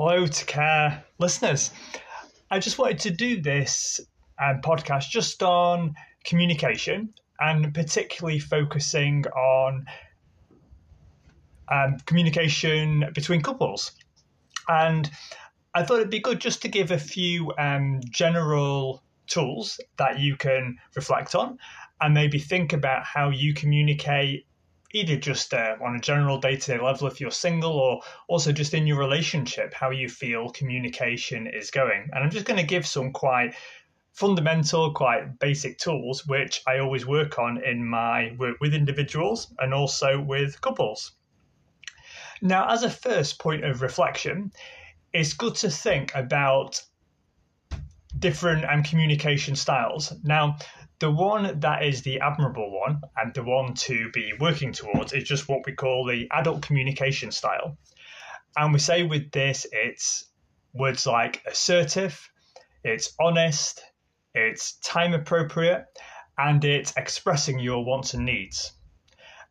Hello to care listeners. I just wanted to do this um, podcast just on communication and particularly focusing on um, communication between couples. And I thought it'd be good just to give a few um, general tools that you can reflect on and maybe think about how you communicate either just uh, on a general day-to-day level if you're single or also just in your relationship how you feel communication is going. And i'm just going to give some quite fundamental quite basic tools which i always work on in my work with individuals and also with couples. Now as a first point of reflection it's good to think about different um, communication styles. Now the one that is the admirable one and the one to be working towards is just what we call the adult communication style. And we say with this, it's words like assertive, it's honest, it's time appropriate, and it's expressing your wants and needs.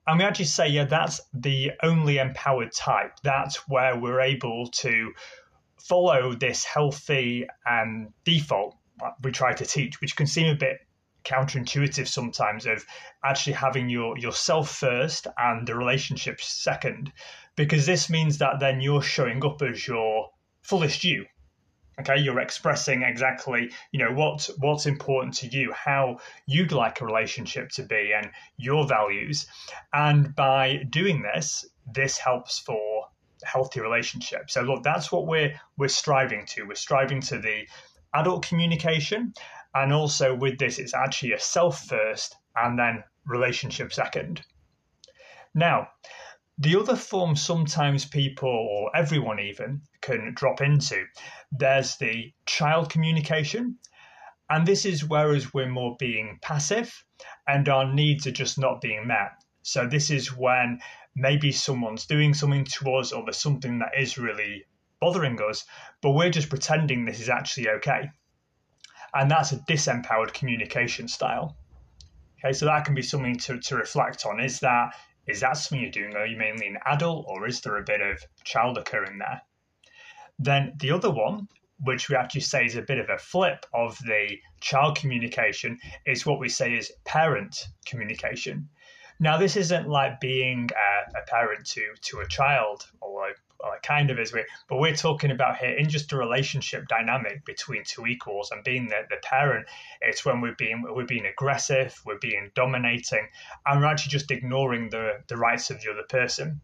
And we actually say, yeah, that's the only empowered type. That's where we're able to follow this healthy um, default we try to teach, which can seem a bit counterintuitive sometimes of actually having your yourself first and the relationship second because this means that then you're showing up as your fullest you. Okay you're expressing exactly you know what what's important to you how you'd like a relationship to be and your values. And by doing this this helps for healthy relationships. So look that's what we're we're striving to. We're striving to the adult communication and also with this, it's actually a self first and then relationship second. Now, the other form sometimes people, or everyone even, can drop into, there's the child communication. And this is whereas we're more being passive and our needs are just not being met. So, this is when maybe someone's doing something to us or there's something that is really bothering us, but we're just pretending this is actually okay and that's a disempowered communication style. Okay, so that can be something to, to reflect on. Is that is that something you're doing? Are you mainly an adult, or is there a bit of child occurring there? Then the other one, which we actually say is a bit of a flip of the child communication, is what we say is parent communication. Now, this isn't like being a, a parent to to a child, or well, it kind of is, but we're talking about here in just a relationship dynamic between two equals and being the, the parent. It's when we're being we're being aggressive, we're being dominating, and we're actually just ignoring the the rights of the other person.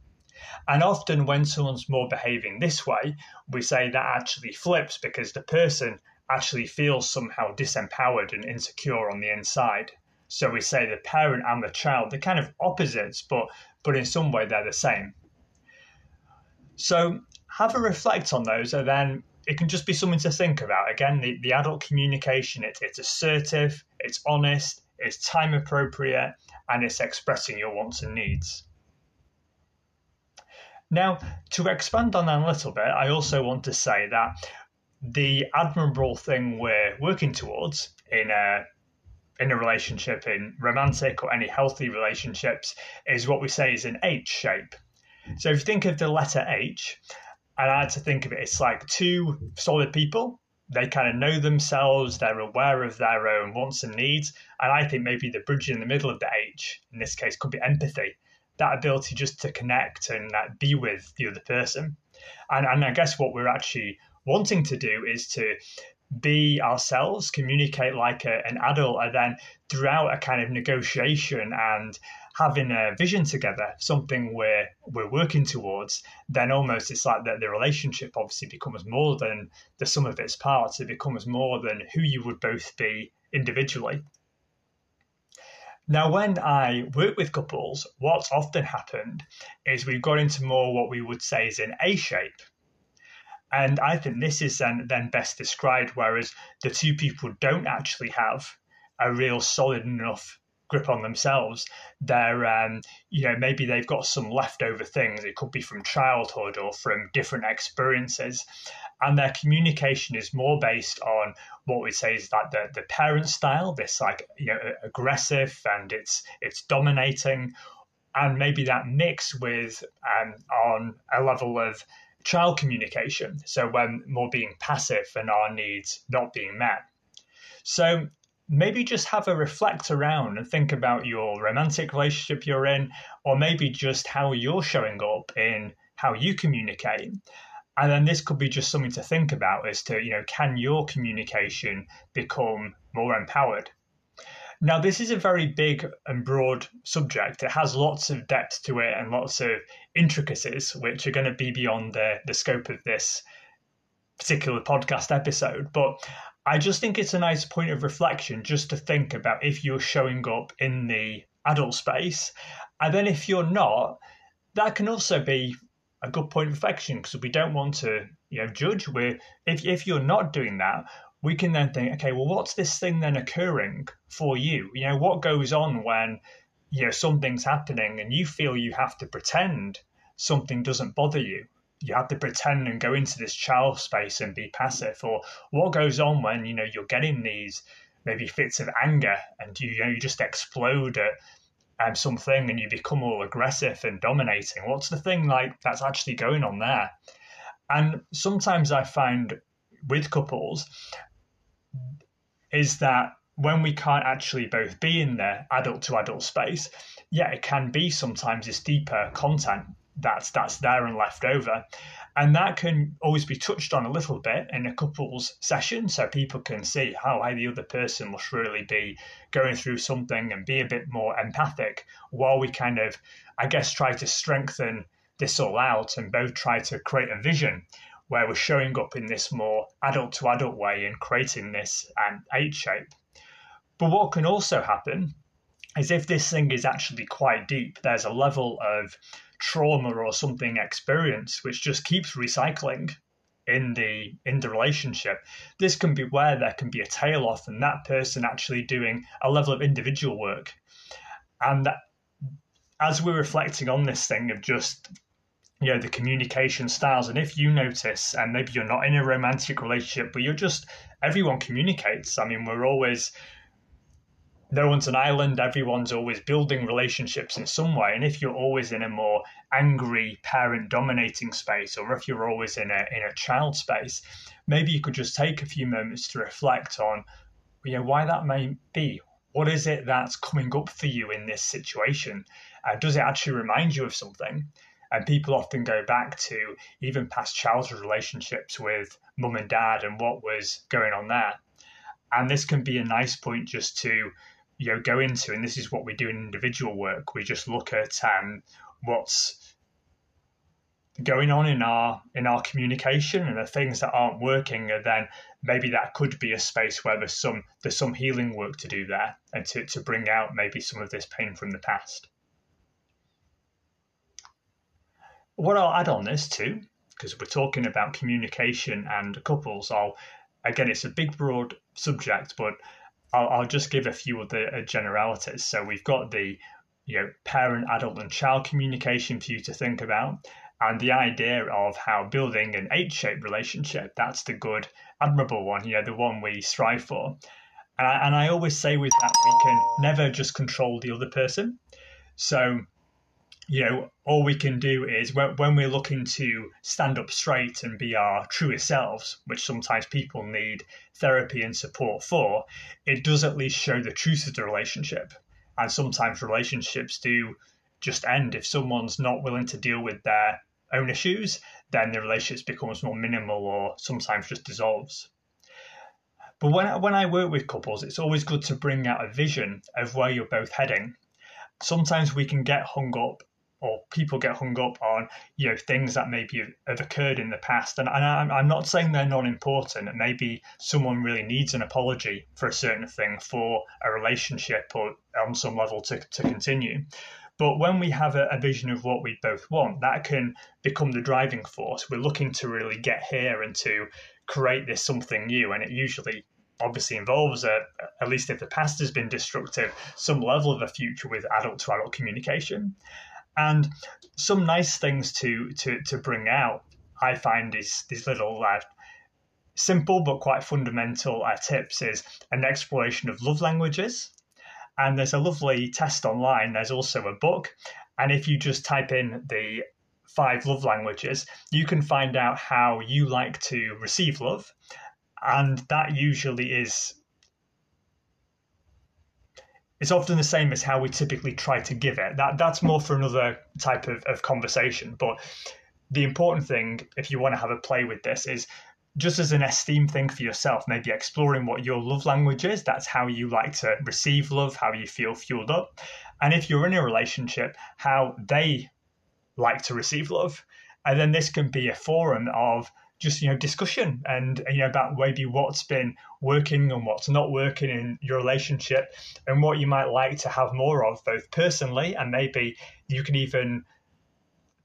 And often, when someone's more behaving this way, we say that actually flips because the person actually feels somehow disempowered and insecure on the inside. So we say the parent and the child, they're kind of opposites, but but in some way they're the same. So have a reflect on those, and then it can just be something to think about. Again, the, the adult communication, it, it's assertive, it's honest, it's time appropriate, and it's expressing your wants and needs. Now, to expand on that a little bit, I also want to say that the admirable thing we're working towards in a in a relationship, in romantic or any healthy relationships, is what we say is an H shape. So if you think of the letter H, and I had to think of it, it's like two solid people. They kind of know themselves, they're aware of their own wants and needs. And I think maybe the bridge in the middle of the H, in this case, could be empathy that ability just to connect and uh, be with the other person. And, and I guess what we're actually wanting to do is to be ourselves, communicate like a, an adult, and then throughout a kind of negotiation and having a vision together, something we're we're working towards, then almost it's like that the relationship obviously becomes more than the sum of its parts. It becomes more than who you would both be individually. Now, when I work with couples, what's often happened is we've got into more what we would say is an A shape. And I think this is then, then best described, whereas the two people don't actually have a real solid enough grip on themselves, they're um, you know maybe they've got some leftover things. It could be from childhood or from different experiences, and their communication is more based on what we say is like the the parent style, this like you know aggressive and it's it's dominating, and maybe that mix with um, on a level of child communication. So when more being passive and our needs not being met. So maybe just have a reflect around and think about your romantic relationship you're in, or maybe just how you're showing up in how you communicate. And then this could be just something to think about as to, you know, can your communication become more empowered? Now, this is a very big and broad subject. It has lots of depth to it and lots of intricacies, which are going to be beyond the, the scope of this particular podcast episode. But I just think it's a nice point of reflection just to think about if you're showing up in the adult space. And then if you're not, that can also be a good point of reflection because we don't want to you know judge we if, if you're not doing that we can then think okay well what's this thing then occurring for you you know what goes on when you know something's happening and you feel you have to pretend something doesn't bother you you have to pretend and go into this child space and be passive or what goes on when you know you're getting these maybe fits of anger and you, you know you just explode at um, something and you become all aggressive and dominating. What's the thing like that's actually going on there? And sometimes I find with couples is that when we can't actually both be in the adult to adult space, yeah, it can be sometimes this deeper content that's that's there and left over. And that can always be touched on a little bit in a couple's session so people can see how the other person must really be going through something and be a bit more empathic while we kind of, I guess, try to strengthen this all out and both try to create a vision where we're showing up in this more adult to adult way and creating this um, H shape. But what can also happen is if this thing is actually quite deep, there's a level of trauma or something experienced which just keeps recycling in the in the relationship this can be where there can be a tail off and that person actually doing a level of individual work and that, as we're reflecting on this thing of just you know the communication styles and if you notice and maybe you're not in a romantic relationship but you're just everyone communicates i mean we're always no one's an island. Everyone's always building relationships in some way. And if you're always in a more angry parent dominating space, or if you're always in a in a child space, maybe you could just take a few moments to reflect on, you know, why that may be. What is it that's coming up for you in this situation? Uh, does it actually remind you of something? And people often go back to even past childhood relationships with mum and dad and what was going on there. And this can be a nice point just to you know go into, and this is what we do in individual work. We just look at um, what's going on in our in our communication and the things that aren't working and then maybe that could be a space where there's some there's some healing work to do there and to, to bring out maybe some of this pain from the past what i'll add on this too because we're talking about communication and couples i'll again it's a big broad subject but I'll, I'll just give a few of the uh, generalities. So we've got the you know parent, adult, and child communication for you to think about, and the idea of how building an H-shaped relationship. That's the good, admirable one. You know, the one we strive for. And I, and I always say with that, we can never just control the other person. So you know, all we can do is when, when we're looking to stand up straight and be our truest selves, which sometimes people need therapy and support for, it does at least show the truth of the relationship. And sometimes relationships do just end if someone's not willing to deal with their own issues, then the relationship becomes more minimal or sometimes just dissolves. But when, when I work with couples, it's always good to bring out a vision of where you're both heading. Sometimes we can get hung up or people get hung up on you know things that maybe have occurred in the past. And, and I'm, I'm not saying they're not important. Maybe someone really needs an apology for a certain thing for a relationship or on some level to, to continue. But when we have a, a vision of what we both want that can become the driving force. We're looking to really get here and to create this something new. And it usually obviously involves a, at least if the past has been destructive some level of a future with adult to adult communication and some nice things to to to bring out, I find is these little uh, simple but quite fundamental uh, tips is an exploration of love languages. And there's a lovely test online. There's also a book, and if you just type in the five love languages, you can find out how you like to receive love. And that usually is it's often the same as how we typically try to give it. That that's more for another type of, of conversation. But the important thing, if you want to have a play with this, is just as an esteem thing for yourself, maybe exploring what your love language is. That's how you like to receive love, how you feel fueled up. And if you're in a relationship, how they like to receive love. And then this can be a forum of just you know discussion and you know about maybe what's been working and what's not working in your relationship and what you might like to have more of both personally and maybe you can even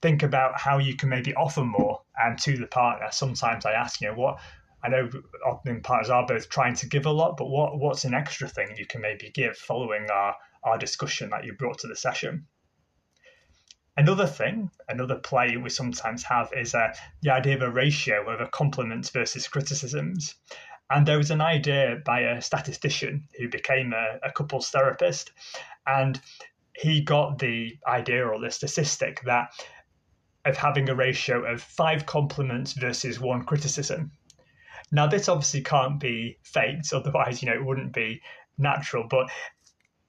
think about how you can maybe offer more and um, to the partner. Sometimes i ask you know what i know often partners are both trying to give a lot but what what's an extra thing you can maybe give following our our discussion that you brought to the session Another thing, another play we sometimes have is uh, the idea of a ratio of compliments versus criticisms. And there was an idea by a statistician who became a, a couples therapist, and he got the idea or the statistic that of having a ratio of five compliments versus one criticism. Now, this obviously can't be faked, otherwise, you know, it wouldn't be natural. But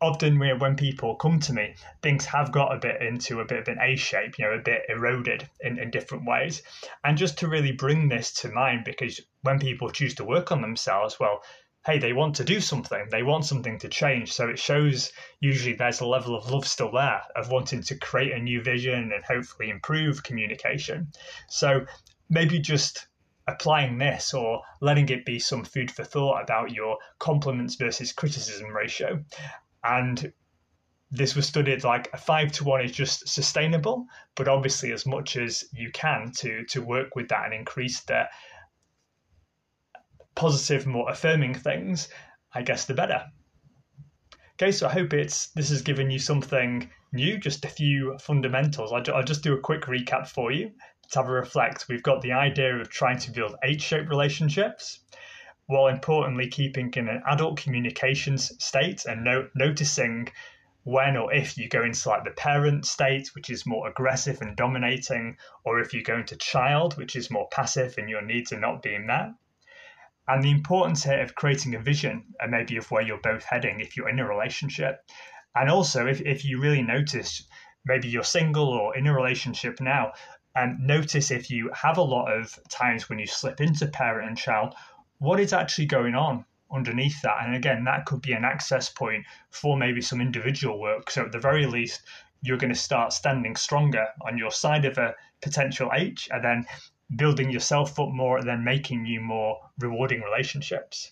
often when people come to me, things have got a bit into a bit of an A shape, you know, a bit eroded in, in different ways. And just to really bring this to mind, because when people choose to work on themselves, well, hey, they want to do something, they want something to change. So it shows usually there's a level of love still there of wanting to create a new vision and hopefully improve communication. So maybe just applying this or letting it be some food for thought about your compliments versus criticism ratio and this was studied like a five to one is just sustainable, but obviously as much as you can to to work with that and increase the positive, more affirming things, I guess the better. Okay, so I hope it's this has given you something new, just a few fundamentals. I'll, I'll just do a quick recap for you to have a reflect. We've got the idea of trying to build H-shaped relationships while importantly keeping in an adult communications state and no- noticing when or if you go into like the parent state, which is more aggressive and dominating, or if you go into child, which is more passive and your needs are not being met. And the importance here of creating a vision and maybe of where you're both heading if you're in a relationship. And also, if, if you really notice, maybe you're single or in a relationship now, and notice if you have a lot of times when you slip into parent and child, what is actually going on underneath that. And again, that could be an access point for maybe some individual work. So at the very least, you're going to start standing stronger on your side of a potential H and then building yourself up more and then making you more rewarding relationships.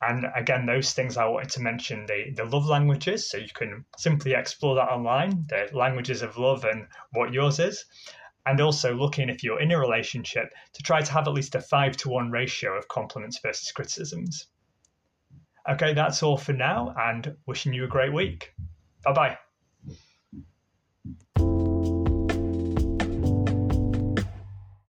And again, those things I wanted to mention the, the love languages. So you can simply explore that online, the languages of love and what yours is and also looking if you're in a relationship to try to have at least a five to one ratio of compliments versus criticisms. Okay, that's all for now, and wishing you a great week. Bye bye.